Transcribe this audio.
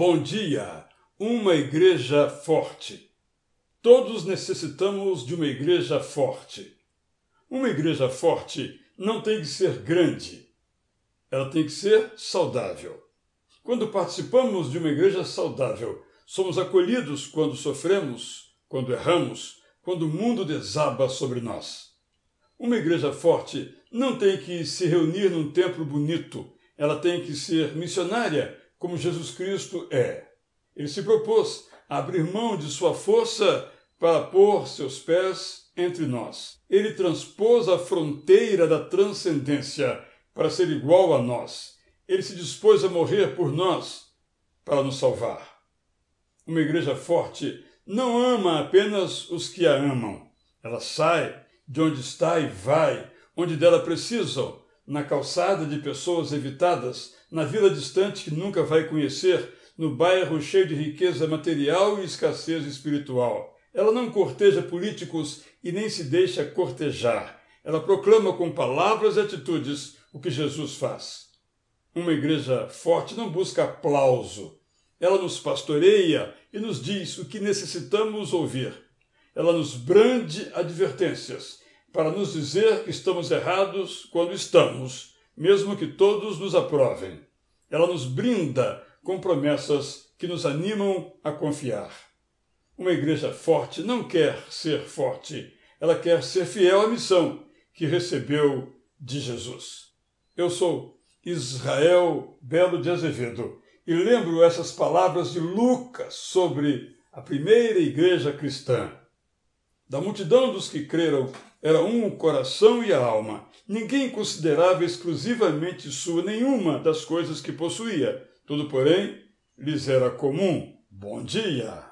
Bom dia! Uma igreja forte. Todos necessitamos de uma igreja forte. Uma igreja forte não tem que ser grande. Ela tem que ser saudável. Quando participamos de uma igreja saudável, somos acolhidos quando sofremos, quando erramos, quando o mundo desaba sobre nós. Uma igreja forte não tem que se reunir num templo bonito, ela tem que ser missionária como Jesus Cristo é. Ele se propôs a abrir mão de sua força para pôr seus pés entre nós. Ele transpôs a fronteira da transcendência para ser igual a nós. Ele se dispôs a morrer por nós para nos salvar. Uma igreja forte não ama apenas os que a amam. Ela sai de onde está e vai onde dela precisam, na calçada de pessoas evitadas, na vila distante que nunca vai conhecer, no bairro cheio de riqueza material e escassez espiritual. Ela não corteja políticos e nem se deixa cortejar. Ela proclama com palavras e atitudes o que Jesus faz. Uma igreja forte não busca aplauso. Ela nos pastoreia e nos diz o que necessitamos ouvir. Ela nos brande advertências para nos dizer que estamos errados quando estamos, mesmo que todos nos aprovem. Ela nos brinda com promessas que nos animam a confiar. Uma igreja forte não quer ser forte, ela quer ser fiel à missão que recebeu de Jesus. Eu sou Israel Belo de Azevedo e lembro essas palavras de Lucas sobre a primeira igreja cristã. Da multidão dos que creram era um o coração e a alma. Ninguém considerava exclusivamente sua nenhuma das coisas que possuía. Tudo, porém, lhes era comum. Bom dia!